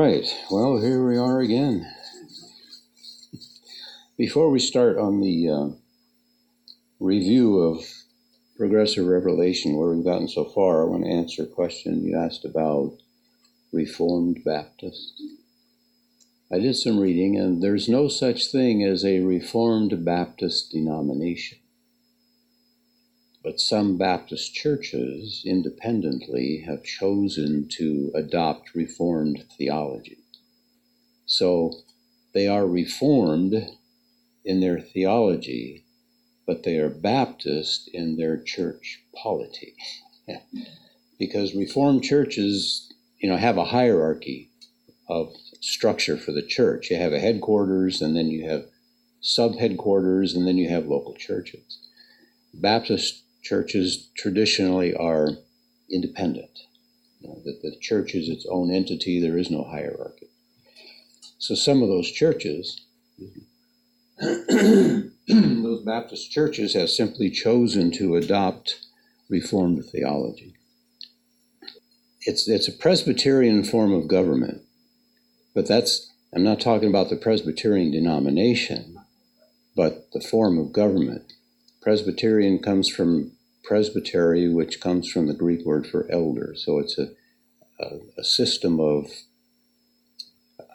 right. Well, here we are again. Before we start on the uh, review of progressive revelation, where we've gotten so far, I want to answer a question you asked about Reformed Baptists. I did some reading, and there's no such thing as a Reformed Baptist denomination. But some Baptist churches independently have chosen to adopt Reformed theology. So they are Reformed in their theology, but they are Baptist in their church polity. because Reformed churches, you know, have a hierarchy of structure for the church. You have a headquarters, and then you have sub headquarters, and then you have local churches. Baptist churches traditionally are independent. You know, that the church is its own entity, there is no hierarchy. So some of those churches, those Baptist churches, have simply chosen to adopt Reformed theology. It's, it's a Presbyterian form of government, but that's, I'm not talking about the Presbyterian denomination, but the form of government. Presbyterian comes from presbytery, which comes from the Greek word for elder. So it's a, a, a system of,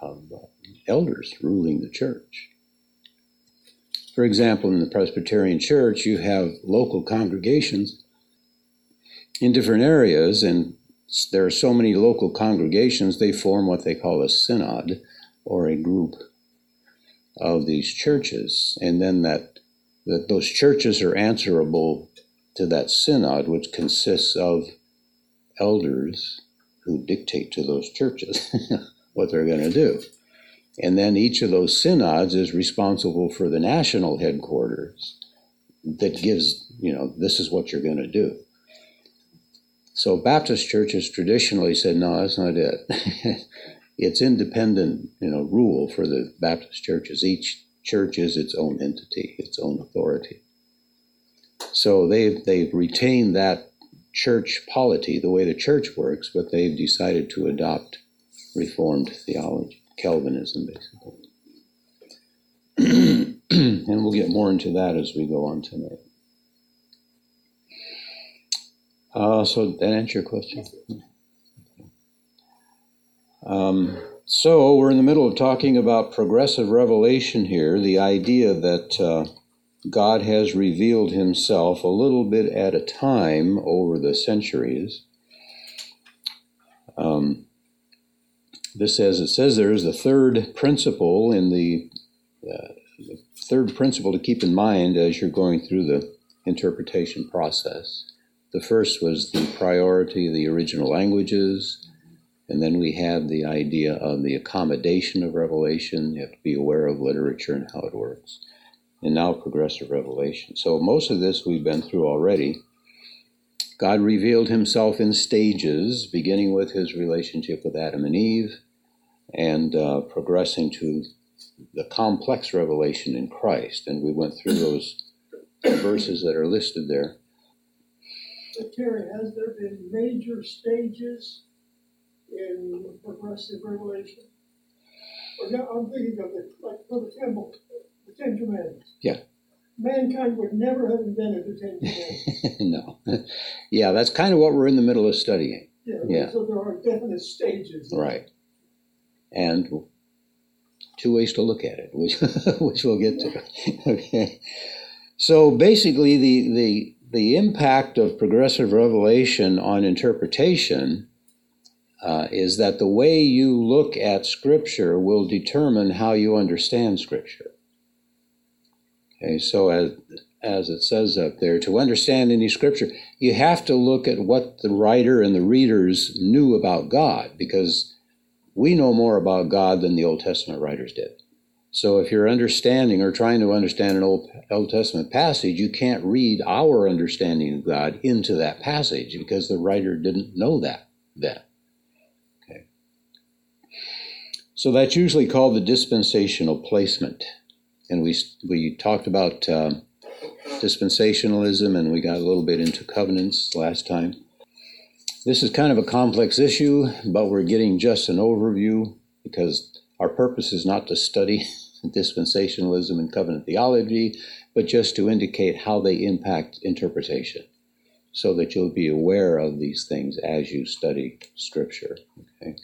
of uh, elders ruling the church. For example, in the Presbyterian Church, you have local congregations in different areas, and there are so many local congregations, they form what they call a synod or a group of these churches. And then that that those churches are answerable to that synod, which consists of elders who dictate to those churches what they're going to do. And then each of those synods is responsible for the national headquarters that gives, you know, this is what you're going to do. So Baptist churches traditionally said, no, that's not it. it's independent, you know, rule for the Baptist churches. Each church is its own entity, its own authority. So they've, they've retained that church polity, the way the church works, but they've decided to adopt Reformed theology, Calvinism, basically. and we'll get more into that as we go on tonight. Uh, so that answer your question? Um, so we're in the middle of talking about progressive revelation here, the idea that uh, God has revealed himself a little bit at a time over the centuries. Um, this, as it says there, is the third principle in the, uh, the third principle to keep in mind as you're going through the interpretation process. The first was the priority of the original languages. And then we have the idea of the accommodation of revelation. You have to be aware of literature and how it works. And now progressive revelation. So most of this we've been through already. God revealed himself in stages, beginning with his relationship with Adam and Eve and uh, progressing to the complex revelation in Christ. And we went through those verses that are listed there. But Terry, has there been major stages in progressive revelation. now I'm thinking of it like for the temple, the Ten Commandments. Yeah. Mankind would never have invented the Ten Commandments. no. Yeah, that's kind of what we're in the middle of studying. Yeah, yeah. So there are definite stages. Right. And two ways to look at it, which which we'll get to. okay. So basically the the the impact of progressive revelation on interpretation uh, is that the way you look at Scripture will determine how you understand Scripture. Okay, so as, as it says up there, to understand any Scripture, you have to look at what the writer and the readers knew about God, because we know more about God than the Old Testament writers did. So if you're understanding or trying to understand an Old, Old Testament passage, you can't read our understanding of God into that passage because the writer didn't know that then. So that's usually called the dispensational placement. And we, we talked about um, dispensationalism and we got a little bit into covenants last time. This is kind of a complex issue, but we're getting just an overview because our purpose is not to study dispensationalism and covenant theology, but just to indicate how they impact interpretation so that you'll be aware of these things as you study Scripture. Okay?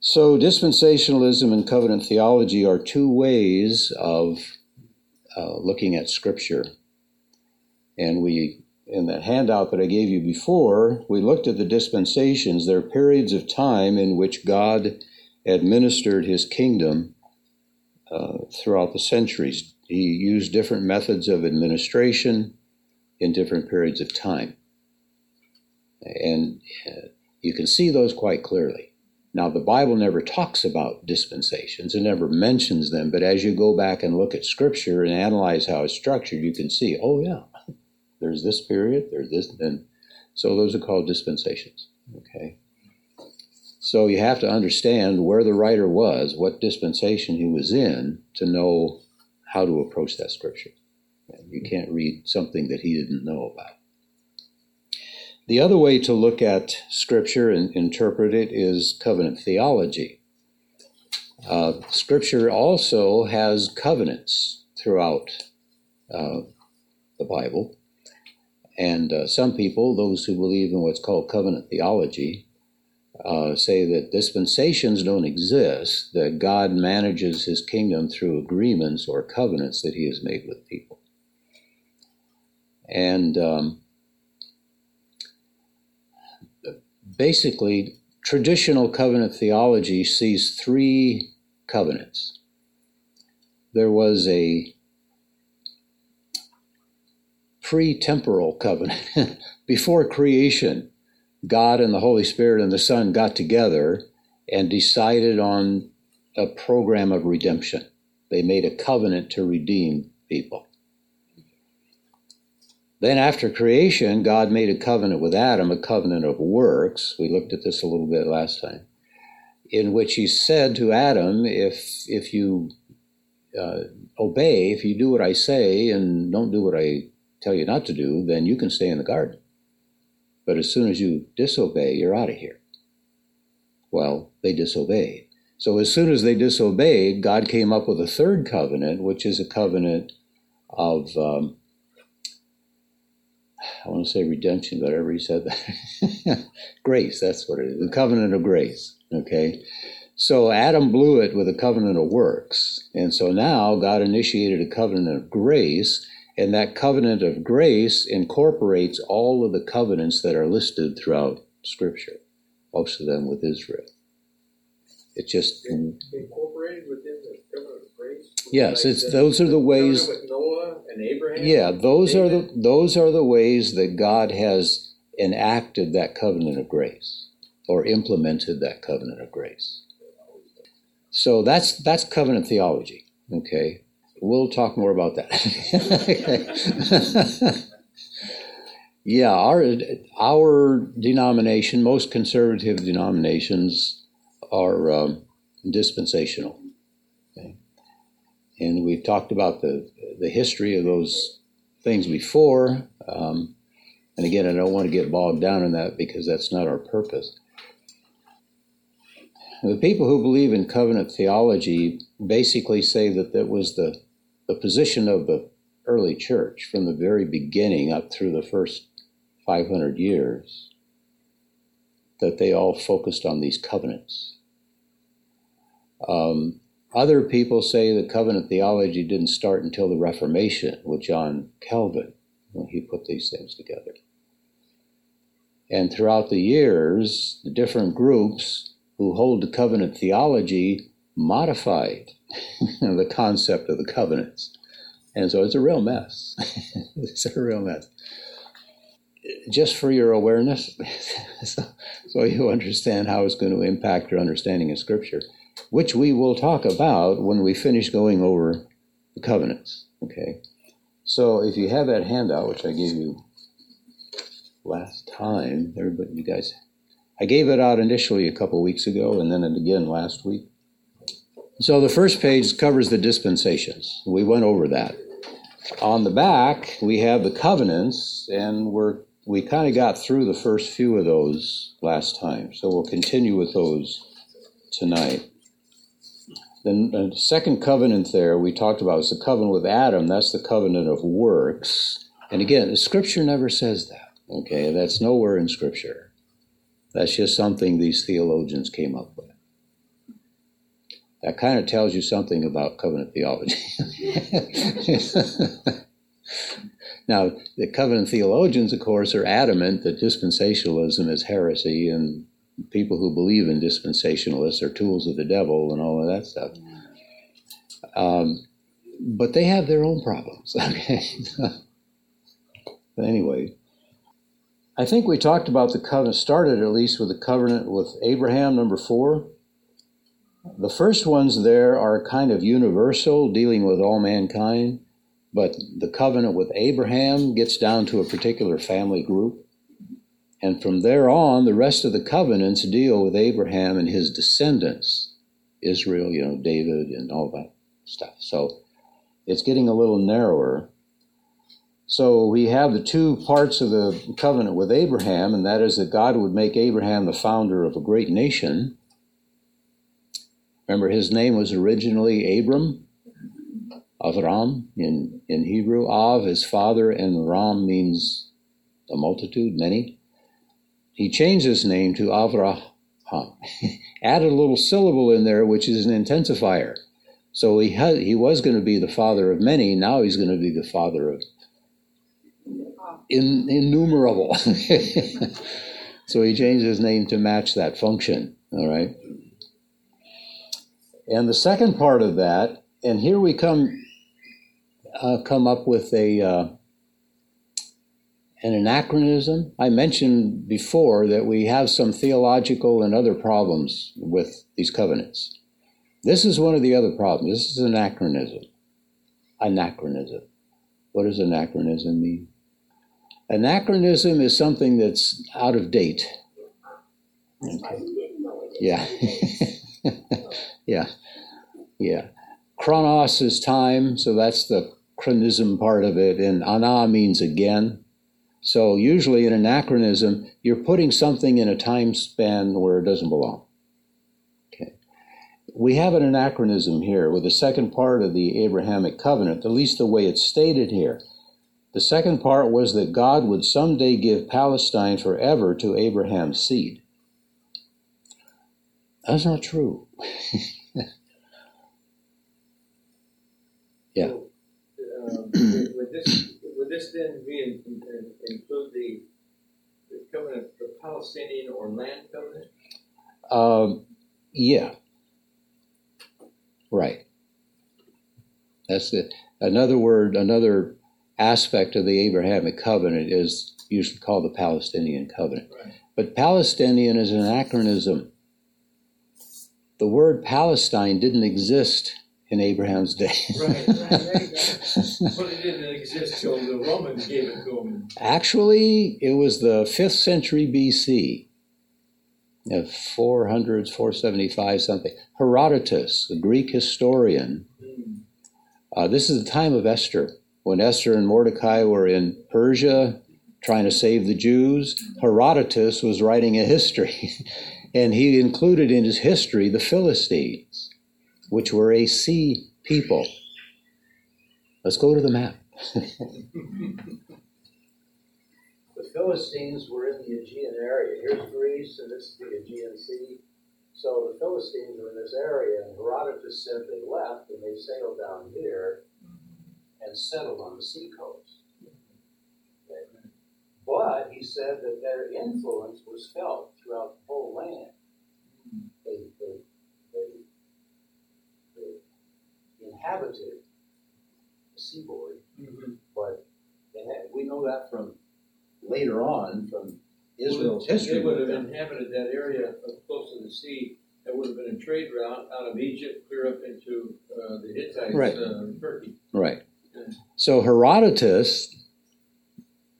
So, dispensationalism and covenant theology are two ways of uh, looking at Scripture. And we, in that handout that I gave you before, we looked at the dispensations. There are periods of time in which God administered his kingdom uh, throughout the centuries. He used different methods of administration in different periods of time. And uh, you can see those quite clearly. Now, the Bible never talks about dispensations, it never mentions them, but as you go back and look at Scripture and analyze how it's structured, you can see, oh, yeah, there's this period, there's this, and so those are called dispensations. Okay. So you have to understand where the writer was, what dispensation he was in, to know how to approach that Scripture. You can't read something that he didn't know about. The other way to look at Scripture and interpret it is covenant theology. Uh, scripture also has covenants throughout uh, the Bible. And uh, some people, those who believe in what's called covenant theology, uh, say that dispensations don't exist, that God manages his kingdom through agreements or covenants that he has made with people. And um, basically, traditional covenant theology sees three covenants. There was a pre temporal covenant. Before creation, God and the Holy Spirit and the Son got together and decided on a program of redemption. They made a covenant to redeem people. Then, after creation, God made a covenant with Adam, a covenant of works. We looked at this a little bit last time, in which he said to Adam, If, if you uh, obey, if you do what I say and don't do what I tell you not to do, then you can stay in the garden. But as soon as you disobey, you're out of here. Well, they disobeyed. So as soon as they disobeyed, God came up with a third covenant, which is a covenant of um, I want to say redemption, but I already said that. grace, that's what it is. The covenant of grace. Okay. So Adam blew it with a covenant of works. And so now God initiated a covenant of grace, and that covenant of grace incorporates all of the covenants that are listed throughout Scripture, most of them with Israel. It just incorporated within the covenant of grace. Yes, it's those are the ways. And Abraham. Yeah, those David. are the those are the ways that God has enacted that covenant of grace or implemented that covenant of grace. So that's that's covenant theology. Okay, we'll talk more about that. yeah, our our denomination, most conservative denominations are um, dispensational. Okay? And we've talked about the, the history of those things before. Um, and again, I don't want to get bogged down in that because that's not our purpose. The people who believe in covenant theology basically say that that was the, the position of the early church from the very beginning up through the first 500 years, that they all focused on these covenants. Um, other people say the covenant theology didn't start until the Reformation with John Calvin when he put these things together. And throughout the years, the different groups who hold the covenant theology modified the concept of the covenants. And so it's a real mess. it's a real mess. Just for your awareness, so, so you understand how it's going to impact your understanding of Scripture which we will talk about when we finish going over the covenants. Okay? So if you have that handout, which I gave you last time, everybody, you guys, I gave it out initially a couple weeks ago and then again last week. So the first page covers the dispensations. We went over that. On the back, we have the covenants, and we're we kind of got through the first few of those last time. So we'll continue with those tonight. Then the second covenant there we talked about was the covenant with Adam. That's the covenant of works. And again, Scripture never says that. Okay, that's nowhere in Scripture. That's just something these theologians came up with. That kind of tells you something about covenant theology. now, the covenant theologians, of course, are adamant that dispensationalism is heresy and people who believe in dispensationalists are tools of the devil and all of that stuff. Um, but they have their own problems. Okay. anyway, I think we talked about the covenant, started at least with the covenant with Abraham, number four. The first ones there are kind of universal, dealing with all mankind, but the covenant with Abraham gets down to a particular family group. And from there on, the rest of the covenants deal with Abraham and his descendants, Israel, you know, David, and all that stuff. So it's getting a little narrower. So we have the two parts of the covenant with Abraham, and that is that God would make Abraham the founder of a great nation. Remember, his name was originally Abram, Avram in, in Hebrew. Av is father, and Ram means a multitude, many. He changed his name to Avraham, added a little syllable in there, which is an intensifier. So he, had, he was going to be the father of many, now he's going to be the father of in, innumerable. so he changed his name to match that function, all right? And the second part of that, and here we come uh, come up with a uh, an anachronism. I mentioned before that we have some theological and other problems with these covenants. This is one of the other problems. This is anachronism. Anachronism. What does anachronism mean? Anachronism is something that's out of date. Okay. Yeah. yeah. Yeah. Chronos is time, so that's the chronism part of it, and ana means again. So usually in anachronism, you're putting something in a time span where it doesn't belong. Okay. We have an anachronism here with the second part of the Abrahamic covenant, at least the way it's stated here. The second part was that God would someday give Palestine forever to Abraham's seed. That's not true. yeah. This, then in- include the, the covenant, the Palestinian or land covenant? Um, yeah. Right. That's it. Another word, another aspect of the Abrahamic covenant is usually called the Palestinian covenant. Right. But Palestinian is an anachronism. The word Palestine didn't exist in Abraham's day. Right, right, there you go. But it didn't exist till the Romans gave it to them. Actually, it was the 5th century BC. Uh, 400s, 475 something. Herodotus, the Greek historian, Hmm. uh, this is the time of Esther, when Esther and Mordecai were in Persia trying to save the Jews. Herodotus was writing a history, and he included in his history the Philistines, which were a sea people. Let's go to the map. The Philistines were in the Aegean area. Here's Greece, and this is the Aegean Sea. So the Philistines were in this area, and Herodotus said they left and they sailed down here and settled on the seacoast. Okay. But he said that their influence was felt throughout the whole land. They, they, they, they inhabited the seaboard, Mhm. but had, we know that from later on from Israel's history. They would have inhabited that area close to the sea. That would have been a trade route out of Egypt, clear up into uh, the Hittites, Right. uh, Turkey. Right. So Herodotus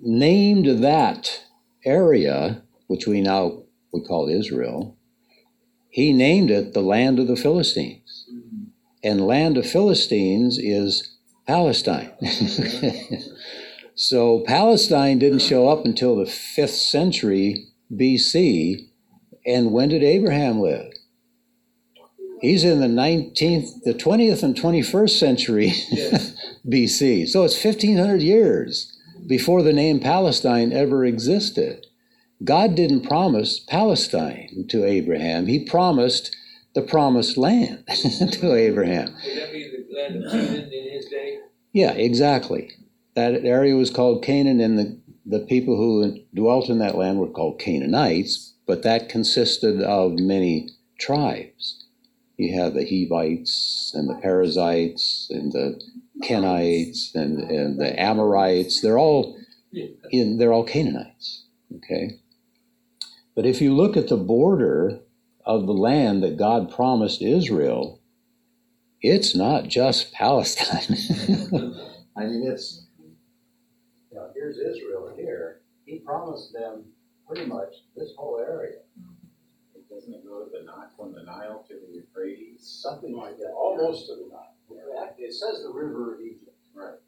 named that area, which we now would call Israel, he named it the land of the Philistines. And land of Philistines is Palestine. so Palestine didn't show up until the 5th century BC. And when did Abraham live? He's in the 19th, the 20th and 21st century BC. So it's 1500 years before the name Palestine ever existed. God didn't promise Palestine to Abraham, He promised the promised land to Abraham. Would that be the land of Canaan in his day? Yeah, exactly. That area was called Canaan, and the, the people who dwelt in that land were called Canaanites, but that consisted of many tribes. You have the Hevites and the Perizzites and the Kenites and, and the Amorites. They're all in, they're all Canaanites. Okay. But if you look at the border of the land that God promised Israel, it's not just Palestine. I mean, it's You know, here's Israel here. He promised them pretty much this whole area. It doesn't it go to the Nile, from the Nile to the Euphrates? Something like that, almost to the Nile. It says the river of Egypt. Right.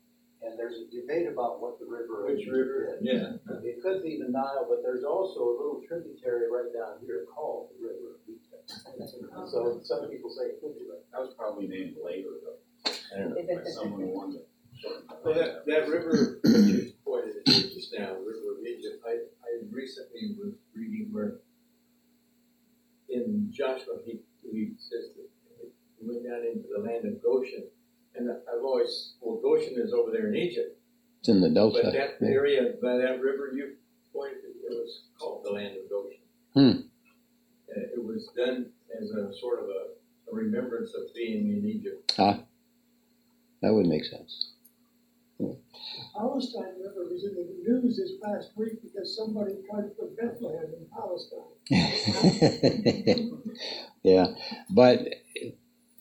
And there's a debate about what the river of Which Egypt river? is. Yeah. It could be the Nile, but there's also a little tributary right down here called the River of Egypt. So some people say it could be right. That was probably named later though, I don't know. by someone who wanted to shorten Well, that, that river that you pointed at just now, the River of Egypt, I, I recently was reading where in Joshua, he, he says that he went down into the land of Goshen. And I've always, well, Goshen is over there in Egypt, It's in the Delta. but that Yeah. area by that river you pointed to, it was called the land of Goshen. Hmm. And it was done as a sort of a, a remembrance of being in Egypt. Ah, That would make sense. Palestine River was in the news this past week because somebody tried to put Bethlehem in Palestine. yeah, but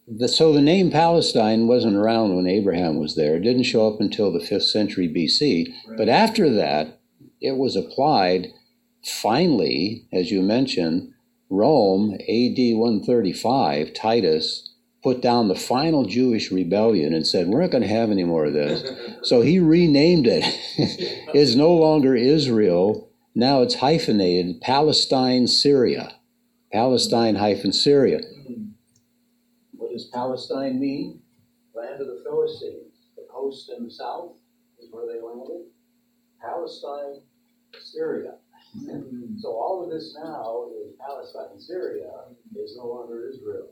the, so the name Palestine wasn't around when Abraham was there. It didn't show up until the fifth century BC. But after that, it was applied. Finally, as you mentioned, Rome, AD 135, Titus put down the final Jewish rebellion and said, We're not going to have any more of this. So he renamed it. it's no longer Israel. Now it's hyphenated Palestine, Syria. Palestine hyphen Syria. Hmm. What does Palestine mean? Land of the Philistines, the coast in the south is where they landed. Palestine, Syria. So all of this now is Palestine, Syria is no longer Israel.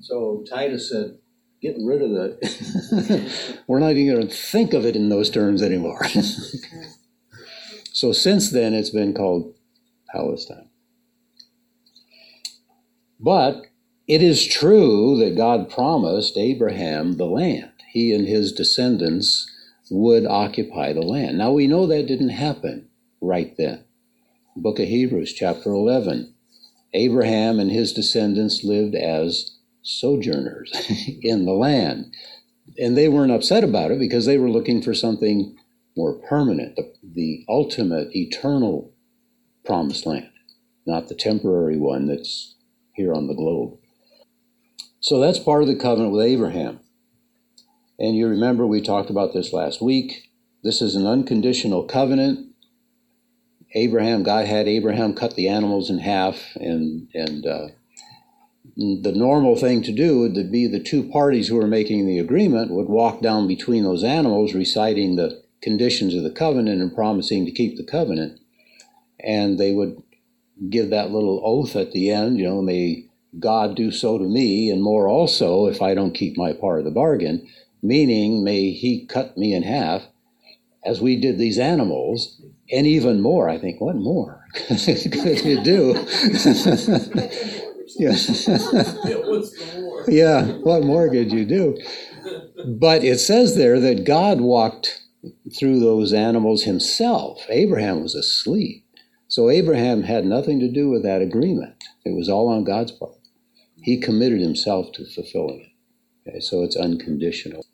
So Titus said, Get rid of that. We're not even going to think of it in those terms anymore. so since then, it's been called Palestine. But it is true that God promised Abraham the land. He and his descendants would occupy the land. Now we know that didn't happen right then. Book of Hebrews, chapter 11. Abraham and his descendants lived as sojourners in the land. And they weren't upset about it because they were looking for something more permanent, the, the ultimate eternal promised land, not the temporary one that's here on the globe. So that's part of the covenant with Abraham. And you remember we talked about this last week. This is an unconditional covenant. Abraham, God had Abraham cut the animals in half, and and uh, the normal thing to do would be the two parties who were making the agreement would walk down between those animals, reciting the conditions of the covenant and promising to keep the covenant, and they would give that little oath at the end. You know, may God do so to me, and more also if I don't keep my part of the bargain. Meaning, may He cut me in half, as we did these animals, and even more. I think, what more could you do? yeah. Yeah, what's the more? yeah, what more could you do? But it says there that God walked through those animals himself. Abraham was asleep. So Abraham had nothing to do with that agreement. It was all on God's part. He committed himself to fulfilling it. Okay, so it's unconditional.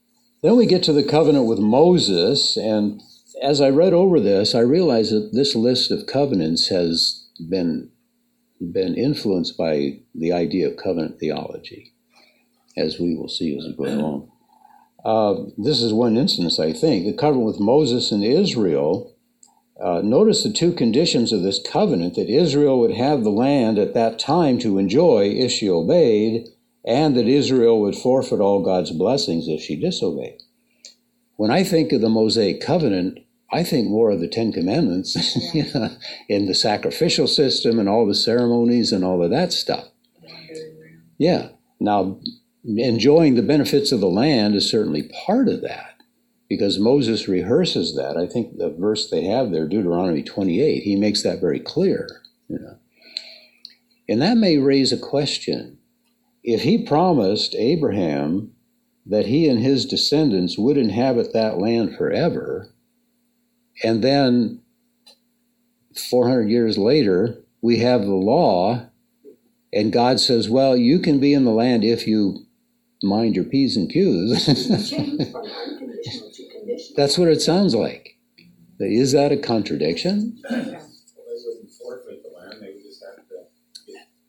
Then we get to the covenant with Moses, and as I read over this, I realized that this list of covenants has been been influenced by the idea of covenant theology, as we will see as we go along. Uh, this is one instance, I think. The covenant with Moses and Israel. Uh, notice the two conditions of this covenant that Israel would have the land at that time to enjoy if she obeyed, and that Israel would forfeit all God's blessings if she disobeyed. When I think of the Mosaic covenant, I think more of the Ten Commandments yeah. in the sacrificial system and all the ceremonies and all of that stuff. Yeah. Now, enjoying the benefits of the land is certainly part of that because Moses rehearses that. I think the verse they have there, Deuteronomy 28, he makes that very clear. You know. And that may raise a question. If he promised Abraham that he and his descendants would inhabit that land forever, and then 400 years later, we have the law, and God says, Well, you can be in the land if you mind your P's and Q's. That's what it sounds like. Is that a contradiction?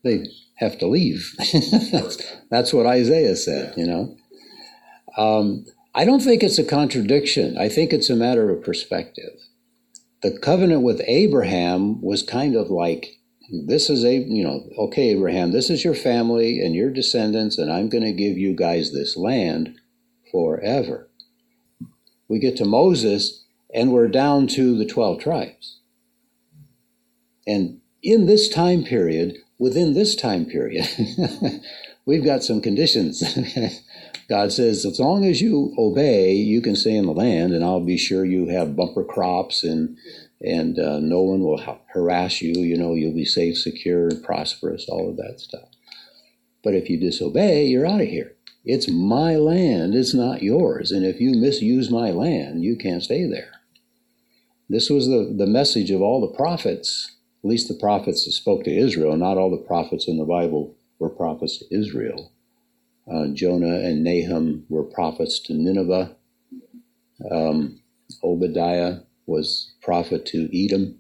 They have to leave. that's, what Isaiah said, you know. Um, I don't think it's a contradiction. I think it's a matter of perspective. The covenant with Abraham was kind of like this is a, you know, okay, Abraham, this is your family and your descendants, and I'm going to give you guys this land forever. We get to Moses, and we're down to the 12 tribes. And in this time period, within this time period, we've got some conditions. God says, as long as you obey, you can stay in the land, and I'll be sure you have bumper crops and and uh, no one will ha- harass you. You know, you'll be safe, secure, and prosperous, all of that stuff. But if you disobey, you're out of here. It's my land, it's not yours. And if you misuse my land, you can't stay there. This was the, the message of all the prophets, at least the prophets that spoke to Israel. Not all the prophets in the Bible were prophets to Israel. Uh, Jonah and Nahum were prophets to Nineveh. Um, Obadiah was prophet to Edom,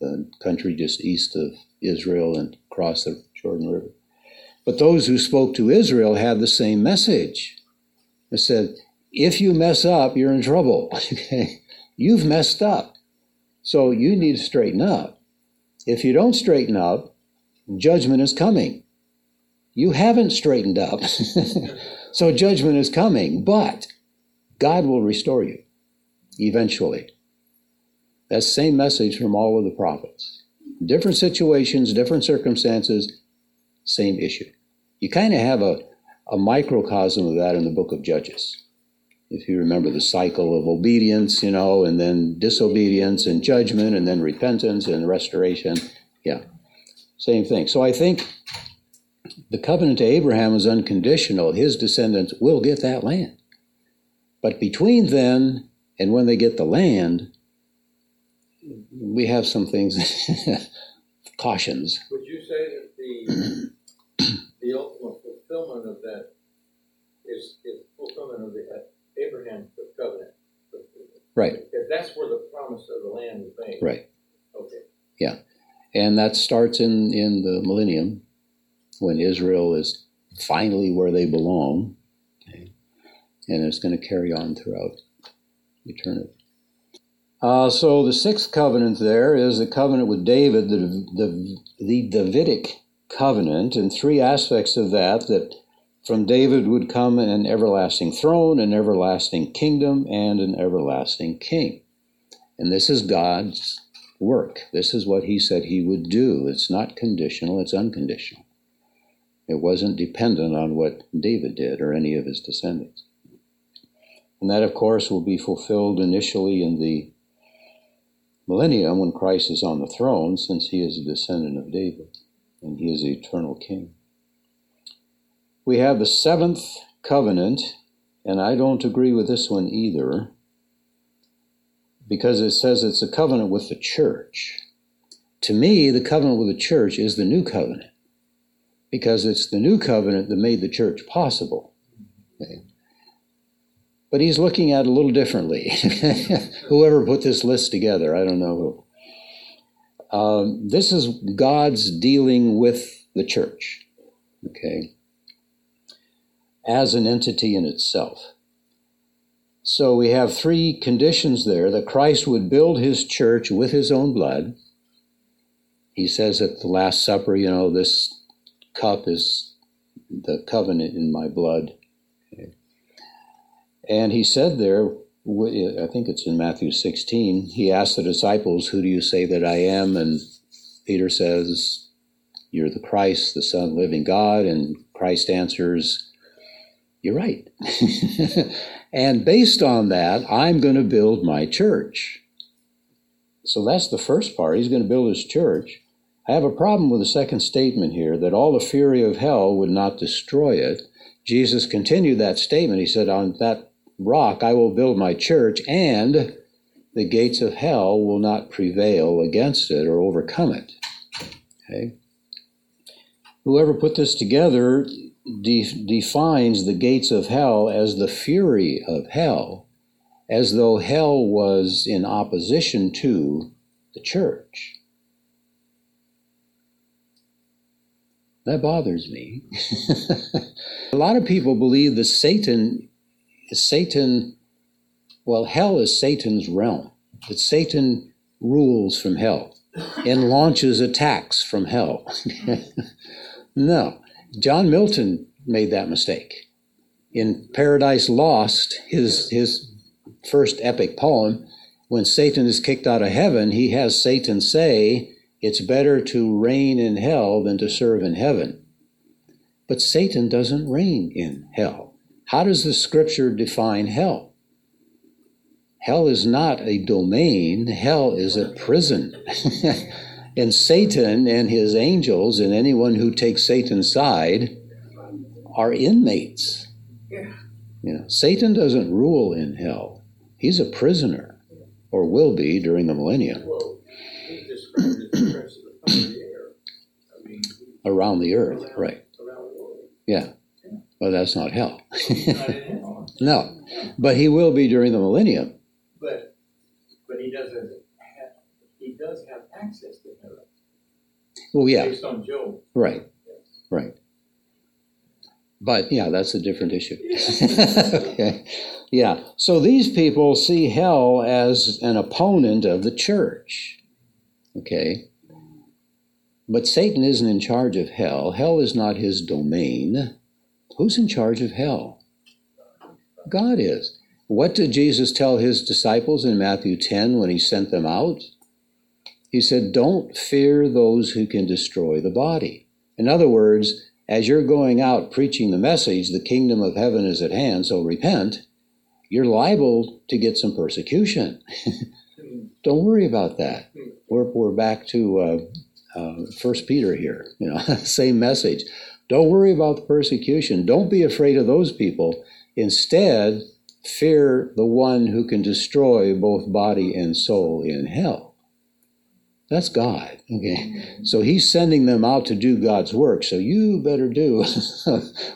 the country just east of Israel and across the Jordan River. But those who spoke to Israel had the same message. They said, if you mess up, you're in trouble. You've messed up. So you need to straighten up. If you don't straighten up, judgment is coming. You haven't straightened up. so judgment is coming, but God will restore you eventually. That same message from all of the prophets. Different situations, different circumstances, same issue. You kind of have a, a microcosm of that in the book of Judges. If you remember the cycle of obedience, you know, and then disobedience and judgment and then repentance and restoration. Yeah, same thing. So I think the covenant to Abraham is unconditional. His descendants will get that land. But between then and when they get the land, we have some things, cautions. Would you say that the the ultimate fulfillment of that is, is fulfillment of the uh, Abraham covenant? Right. Because that's where the promise of the land was made. Right. Okay. Yeah, and that starts in in the millennium when Israel is finally where they belong, okay? and it's going to carry on throughout eternity. Uh, so the sixth covenant there is the covenant with David, the, the, the Davidic covenant, and three aspects of that that from David would come an everlasting throne, an everlasting kingdom, and an everlasting king. And this is God's work. This is what he said he would do. It's not conditional, it's unconditional. It wasn't dependent on what David did or any of his descendants. And that, of course, will be fulfilled initially in the millennium when Christ is on the throne, since he is a descendant of David and he is the eternal king. We have the seventh covenant, and I don't agree with this one either, because it says it's a covenant with the church. To me, the covenant with the church is the new covenant, because it's the new covenant that made the church possible. But he's looking at it a little differently. Whoever put this list together, I don't know who. Um, this is God's dealing with the church, okay, as an entity in itself. So we have three conditions there that Christ would build his church with his own blood. He says at the Last Supper, you know, this cup is the covenant in my blood. And he said there, I think it's in Matthew 16, he asked the disciples, Who do you say that I am? And Peter says, You're the Christ, the Son of the living God. And Christ answers, You're right. and based on that, I'm going to build my church. So that's the first part. He's going to build his church. I have a problem with the second statement here that all the fury of hell would not destroy it. Jesus continued that statement. He said, On that rock I will build my church, and the gates of hell will not prevail against it or overcome it. Okay? Whoever put this together de- defines the gates of hell as the fury of hell, as though hell was in opposition to the church. That bothers me. a lot of people believe that Satan is Satan, well, hell is Satan's realm, that Satan rules from hell and launches attacks from hell. no, John Milton made that mistake. In Paradise Lost, his, his first epic poem, when Satan is kicked out of heaven, he has Satan say, it's better to reign in hell than to serve in heaven. But Satan doesn't reign in hell. How does the scripture define hell? Hell is not a domain, hell is a prison. and Satan and his angels and anyone who takes Satan's side are inmates. You know, Satan doesn't rule in hell. He's a prisoner, or will be during the millennium. Around the earth, right? around the world. Yeah. Well, that's not hell. Hell. no, but he will be during the millennium. But, but he doesn't have, he does have access to heaven. Well, yeah, Based on Job. right, right. But yeah, that's a different issue. okay. Yeah. So these people see hell as an opponent of the church. Okay. But Satan isn't in charge of hell. Hell is not his domain. Who's in charge of hell? God is. What did Jesus tell his disciples in Matthew 10 when he sent them out? He said, Don't fear those who can destroy the body. In other words, as you're going out preaching the message, the kingdom of heaven is at hand, so repent, you're liable to get some persecution. Don't worry about that. We're, we're back to uh, uh, First Peter here, you know, same message. Don't worry about the persecution. Don't be afraid of those people. Instead, fear the one who can destroy both body and soul in hell. That's God. Okay. So he's sending them out to do God's work. So you better do,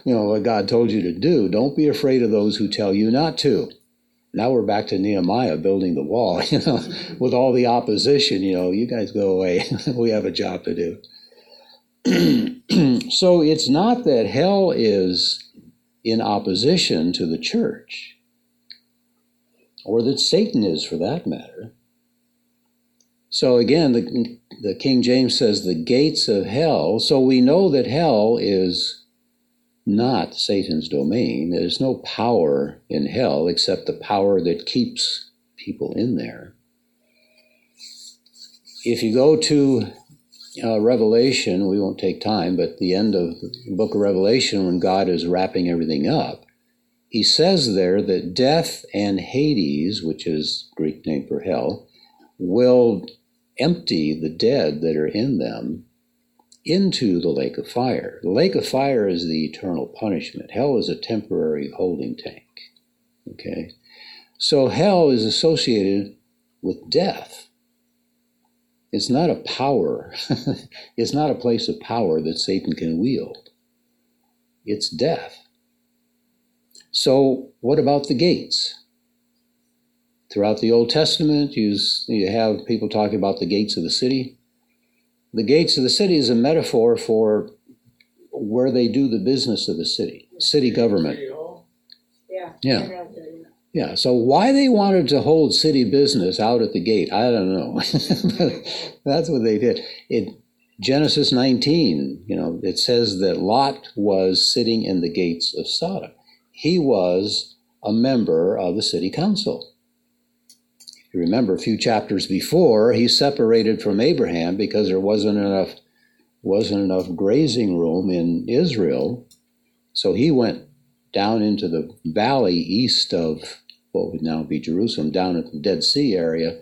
you know, what God told you to do. Don't be afraid of those who tell you not to. Now we're back to Nehemiah building the wall, you know, with all the opposition, you know, you guys go away. we have a job to do. so it's not that hell is in opposition to the church, or that Satan is for that matter. So again, the, the King James says the gates of hell. So we know that hell is not Satan's domain. There's no power in hell except the power that keeps people in there. If you go to uh, Revelation, we won't take time, but the end of the book of Revelation, when God is wrapping everything up, he says there that death and Hades, which is Greek name for hell, will empty the dead that are in them into the lake of fire. The lake of fire is the eternal punishment. Hell is a temporary holding tank. Okay? So hell is associated with death. It's not a power, it's not a place of power that Satan can wield. It's death. So, what about the gates? Throughout the Old Testament, you, you have people talking about the gates of the city. The gates of the city is a metaphor for where they do the business of the city, city government. Yeah. Yeah. Yeah, so why they wanted to hold city business out at the gate, I don't know. but that's what they did. It Genesis 19, you know, it says that Lot was sitting in the gates of Sodom. He was a member of the city council. You remember a few chapters before, he separated from Abraham because there wasn't enough wasn't enough grazing room in Israel. So he went down into the valley east of what would now be Jerusalem, down at the Dead Sea area,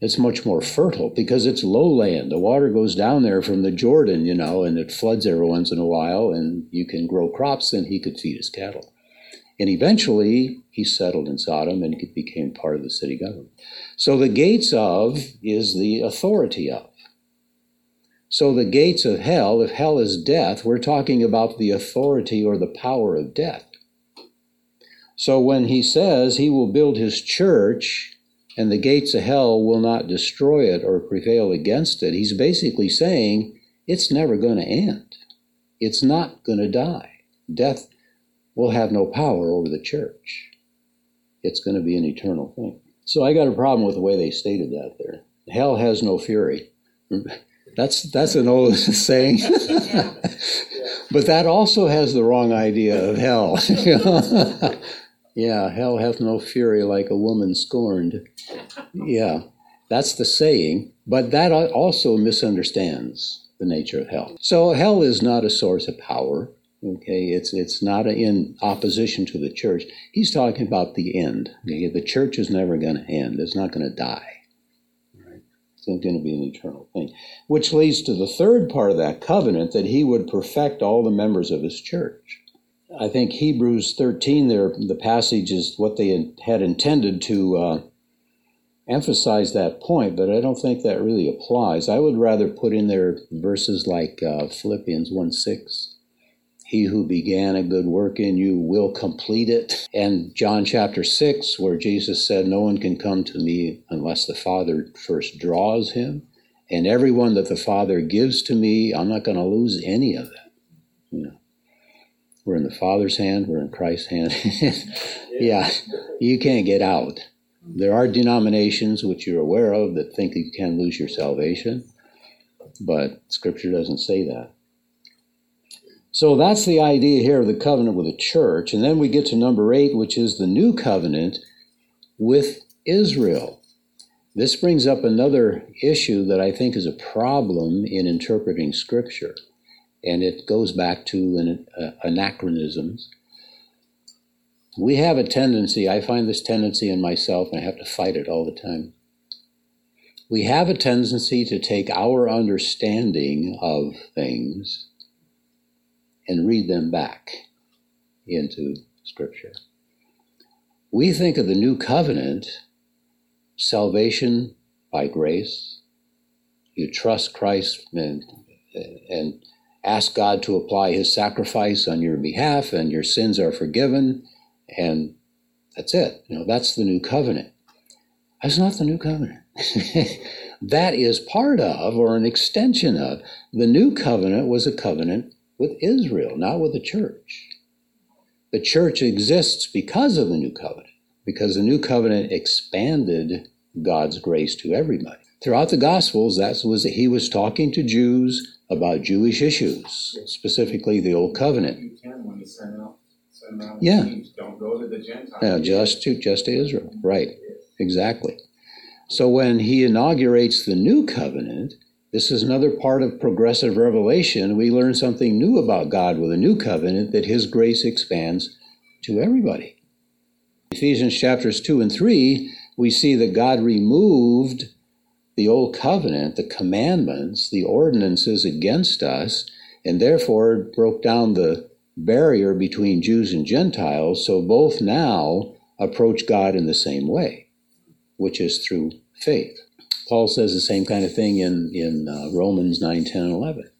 it's much more fertile because it's lowland. The water goes down there from the Jordan, you know, and it floods every once in a while, and you can grow crops, and he could feed his cattle. And eventually, he settled in Sodom and became part of the city government. So the gates of is the authority of. So the gates of hell, if hell is death, we're talking about the authority or the power of death. So when he says he will build his church and the gates of hell will not destroy it or prevail against it, he's basically saying it's never going to end. It's not going to die. Death will have no power over the church. It's going to be an eternal thing. So I got a problem with the way they stated that there. Hell has no fury. That's that's an old saying. but that also has the wrong idea of hell. Yeah, hell hath no fury like a woman scorned. Yeah, that's the saying, but that also misunderstands the nature of hell. So hell is not a source of power. Okay, it's it's not in opposition to the church. He's talking about the end. Okay? The church is never going to end. It's not going to die. Right? It's going to be an eternal thing. Which leads to the third part of that covenant that he would perfect all the members of his church. I think Hebrews 13 there, the passage is what they had intended to uh, emphasize that point, but I don't think that really applies. I would rather put in there verses like uh, Philippians 1 6. He who began a good work in you will complete it. And John chapter 6, where Jesus said, No one can come to me unless the Father first draws him. And everyone that the Father gives to me, I'm not going to lose any of that. You know. We're in the Father's hand, we're in Christ's hand. yeah, you can't get out. There are denominations which you're aware of that think you can lose your salvation, but Scripture doesn't say that. So that's the idea here of the covenant with the church. And then we get to number eight, which is the new covenant with Israel. This brings up another issue that I think is a problem in interpreting Scripture and it goes back to an, uh, anachronisms. We have a tendency, I find this tendency in myself, and I have to fight it all the time. We have a tendency to take our understanding of things and read them back into Scripture. We think of the new covenant, salvation by grace. You trust Christ and, and ask God to apply his sacrifice on your behalf and your sins are forgiven and that's it. You know, that's the new covenant. That's not the new covenant. that is part of or an extension of the new covenant was a covenant with Israel, not with the church. The church exists because of the new covenant, because the new covenant expanded God's grace to everybody. Throughout the Gospels, that was he was talking to Jews about Jewish issues, specifically the Old Covenant. You can when you send out, send out yeah. Don't go to the Gentiles. Yeah, just to just to Israel. Right. Exactly. So when he inaugurates the new covenant, this is another part of progressive revelation. We learn something new about God with a new covenant that his grace expands to everybody. Ephesians chapters 2 and 3, we see that God removed the old covenant, the commandments, the ordinances against us, and therefore broke down the barrier between Jews and Gentiles. So both now approach God in the same way, which is through faith. Paul says the same kind of thing in, in uh, Romans 9, 10, and 11.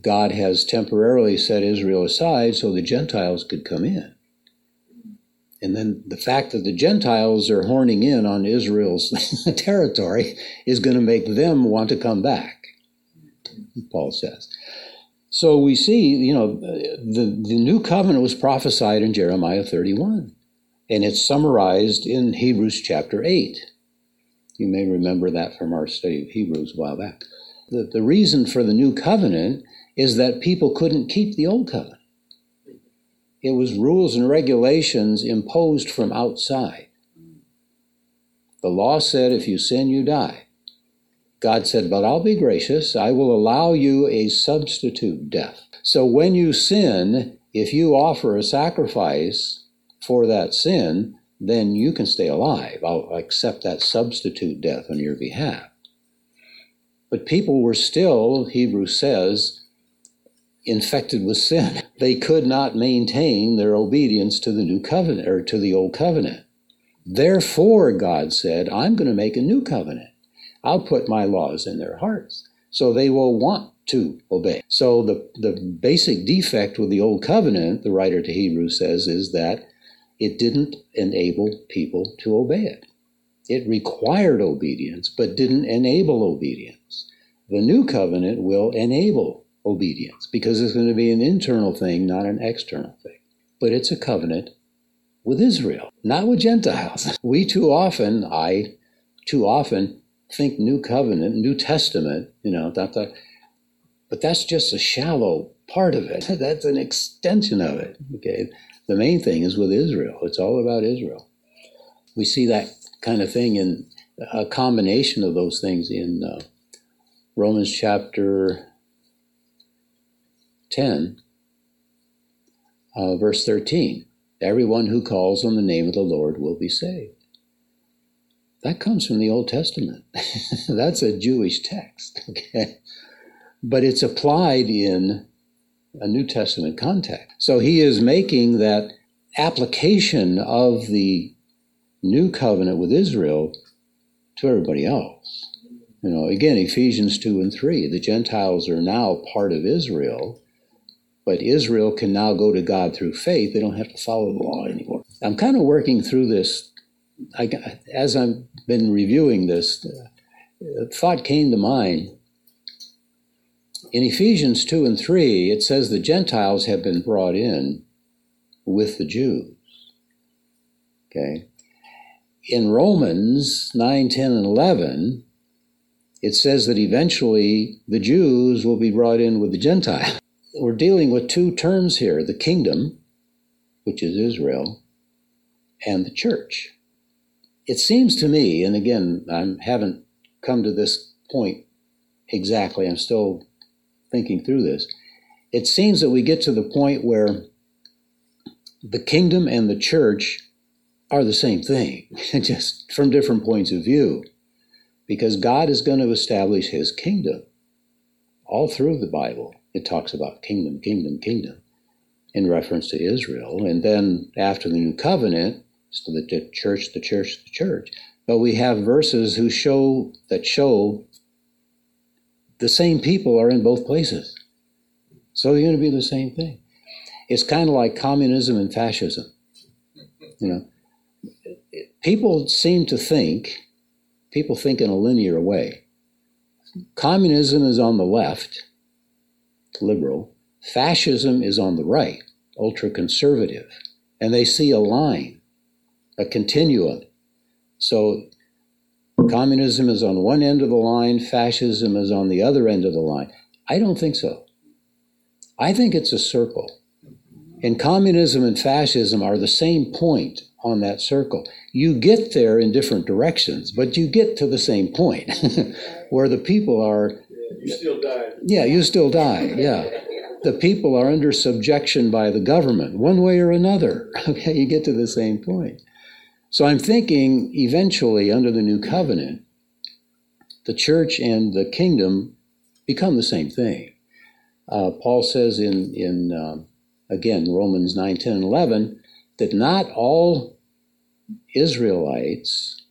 God has temporarily set Israel aside so the Gentiles could come in. And then the fact that the Gentiles are horning in on Israel's territory is going to make them want to come back, Paul says. So we see, you know, the, the new covenant was prophesied in Jeremiah 31, and it's summarized in Hebrews chapter 8. You may remember that from our study of Hebrews a while back. The, the reason for the new covenant is that people couldn't keep the old covenant. It was rules and regulations imposed from outside. The law said if you sin, you die. God said, But I'll be gracious. I will allow you a substitute death. So when you sin, if you offer a sacrifice for that sin, then you can stay alive. I'll accept that substitute death on your behalf. But people were still, Hebrews says, infected with sin. They could not maintain their obedience to the new covenant or to the old covenant. Therefore, God said, I'm going to make a new covenant. I'll put my laws in their hearts so they will want to obey. So the, the basic defect with the old covenant, the writer to Hebrews says, is that it didn't enable people to obey it. It required obedience, but didn't enable obedience. The new covenant will enable obedience because it's going to be an internal thing, not an external thing. But it's a covenant with Israel, not with Gentiles. We too often, I too often think New Covenant, New Testament, you know, that, that, but that's just a shallow part of it. That's an extension of it. Okay. The main thing is with Israel. It's all about Israel. We see that kind of thing in a combination of those things in uh, Romans chapter 10, uh, verse 13. Everyone who calls on the name of the Lord will be saved. That comes from the Old Testament. That's a Jewish text, okay? But it's applied in a New Testament context. So he is making that application of the new covenant with Israel to everybody else. You know, again, Ephesians 2 and 3, the Gentiles are now part of Israel but Israel can now go to God through faith. They don't have to follow the law anymore. I'm kind of working through this. I, as I've been reviewing this, a thought came to mind. In Ephesians 2 and 3, it says the Gentiles have been brought in with the Jews. Okay. In Romans 9, 10, and 11, it says that eventually the Jews will be brought in with the Gentiles we're dealing with two terms here the kingdom, which is Israel, and the church. It seems to me, and again, I haven't come to this point exactly, I'm still thinking through this. It seems that we get to the point where the kingdom and the church are the same thing, just from different points of view, because God is going to establish his kingdom all through the Bible it talks about kingdom, kingdom, kingdom in reference to Israel. And then after the new covenant, so the church, the church, the church. But we have verses who show that show the same people are in both places. So they're going to be the same thing. It's kind of like communism and fascism. You know, people seem to think, people think in a linear way. Communism is on the left, liberal. Fascism is on the right, ultra conservative. And they see a line, a continuum. So communism is on one end of the line, fascism is on the other end of the line. I don't think so. I think it's a circle. And communism and fascism are the same point on that circle. You get there in different directions, but you get to the same point where the people are you still die. Yeah, you still die. Yeah. The people are under subjection by the government, one way or another. Okay, you get to the same point. So I'm thinking eventually, under the new covenant, the church and the kingdom become the same thing. Uh, Paul says in, in uh, again, Romans 9, 10, and 11, that not all Israelites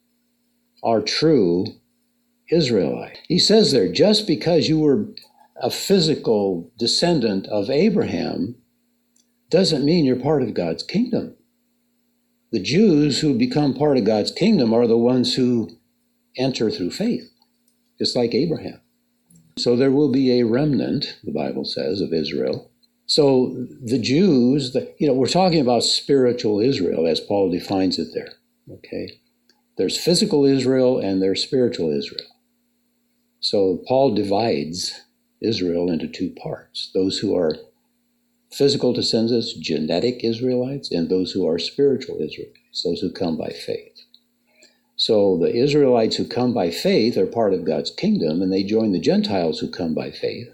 are true Israelite. He says there, just because you were a physical descendant of Abraham doesn't mean you're part of God's kingdom. The Jews who become part of God's kingdom are the ones who enter through faith, just like Abraham. So there will be a remnant, the Bible says, of Israel. So the Jews, the, you know, we're talking about spiritual Israel as Paul defines it there. Okay? There's physical Israel and there's spiritual Israel. So Paul divides Israel into two parts those who are physical descendants, genetic Israelites, and those who are spiritual Israelites, those who come by faith. So the Israelites who come by faith are part of God's kingdom, and they join the Gentiles who come by faith.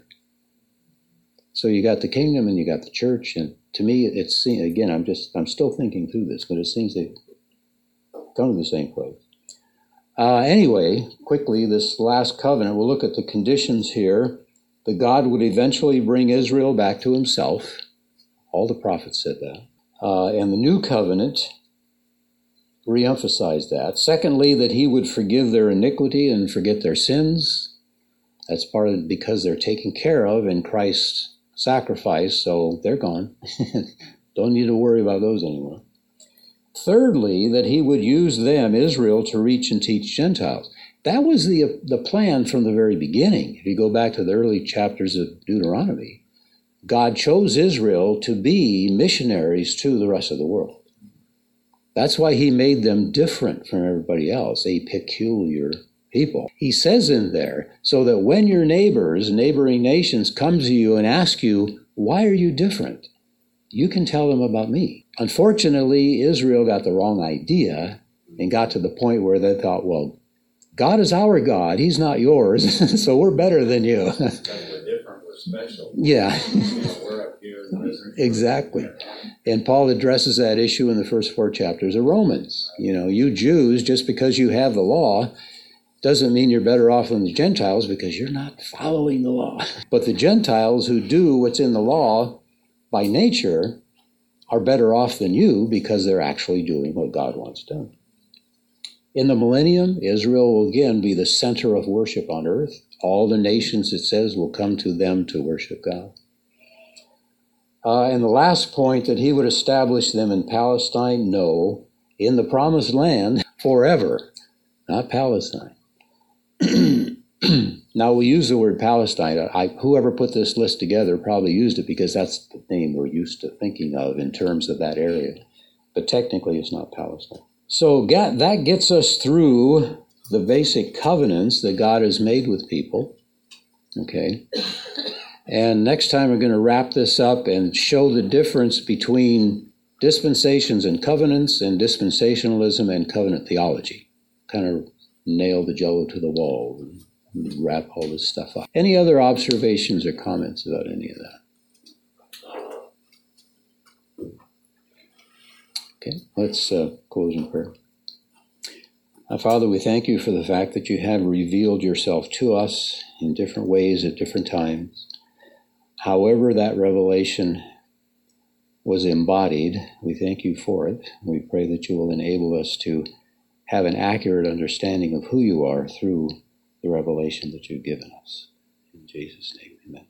So you got the kingdom and you got the church, and to me, it's again, I'm just I'm still thinking through this, but it seems they come to the same place. Uh, anyway, quickly, this last covenant, we'll look at the conditions here. That God would eventually bring Israel back to Himself. All the prophets said that. Uh, and the new covenant reemphasized that. Secondly, that He would forgive their iniquity and forget their sins. That's part of because they're taken care of in Christ's sacrifice, so they're gone. Don't need to worry about those anymore. Thirdly, that he would use them, Israel, to reach and teach Gentiles. That was the, the plan from the very beginning. If you go back to the early chapters of Deuteronomy, God chose Israel to be missionaries to the rest of the world. That's why he made them different from everybody else, a peculiar people. He says in there, so that when your neighbors, neighboring nations, come to you and ask you, why are you different? You can tell them about me. Unfortunately, Israel got the wrong idea and got to the point where they thought, well, God is our God. He's not yours. so we're better than you. we're different, we're special. Yeah. we're up here. exactly. And Paul addresses that issue in the first four chapters of Romans. You know, you Jews, just because you have the law, doesn't mean you're better off than the Gentiles because you're not following the law. But the Gentiles who do what's in the law by nature are better off than you because they're actually doing what God wants done. In the millennium, Israel will again be the center of worship on earth. All the nations, it says, will come to them to worship God. Uh, and the last point that he would establish them in Palestine, no, in the promised land forever, not Palestine. now we use the word Palestine. I, whoever put this list together probably used it because that's the name we're used to thinking of in terms of that area. But technically, it's not Palestine. So that gets us through the basic covenants that God has made with people. Okay. And next time we're going to wrap this up and show the difference between dispensations and covenants and dispensationalism and covenant theology. Kind of nail the jello to the wall and wrap all this stuff up. Any other observations or comments about any of that? Okay, let's uh, close in prayer. Father, we thank you for the fact that you have revealed yourself to us in different ways at different times. However, that revelation was embodied, we thank you for it. We pray that you will enable us to have an accurate understanding of who you are through the revelation that you've given us. In Jesus' name, amen.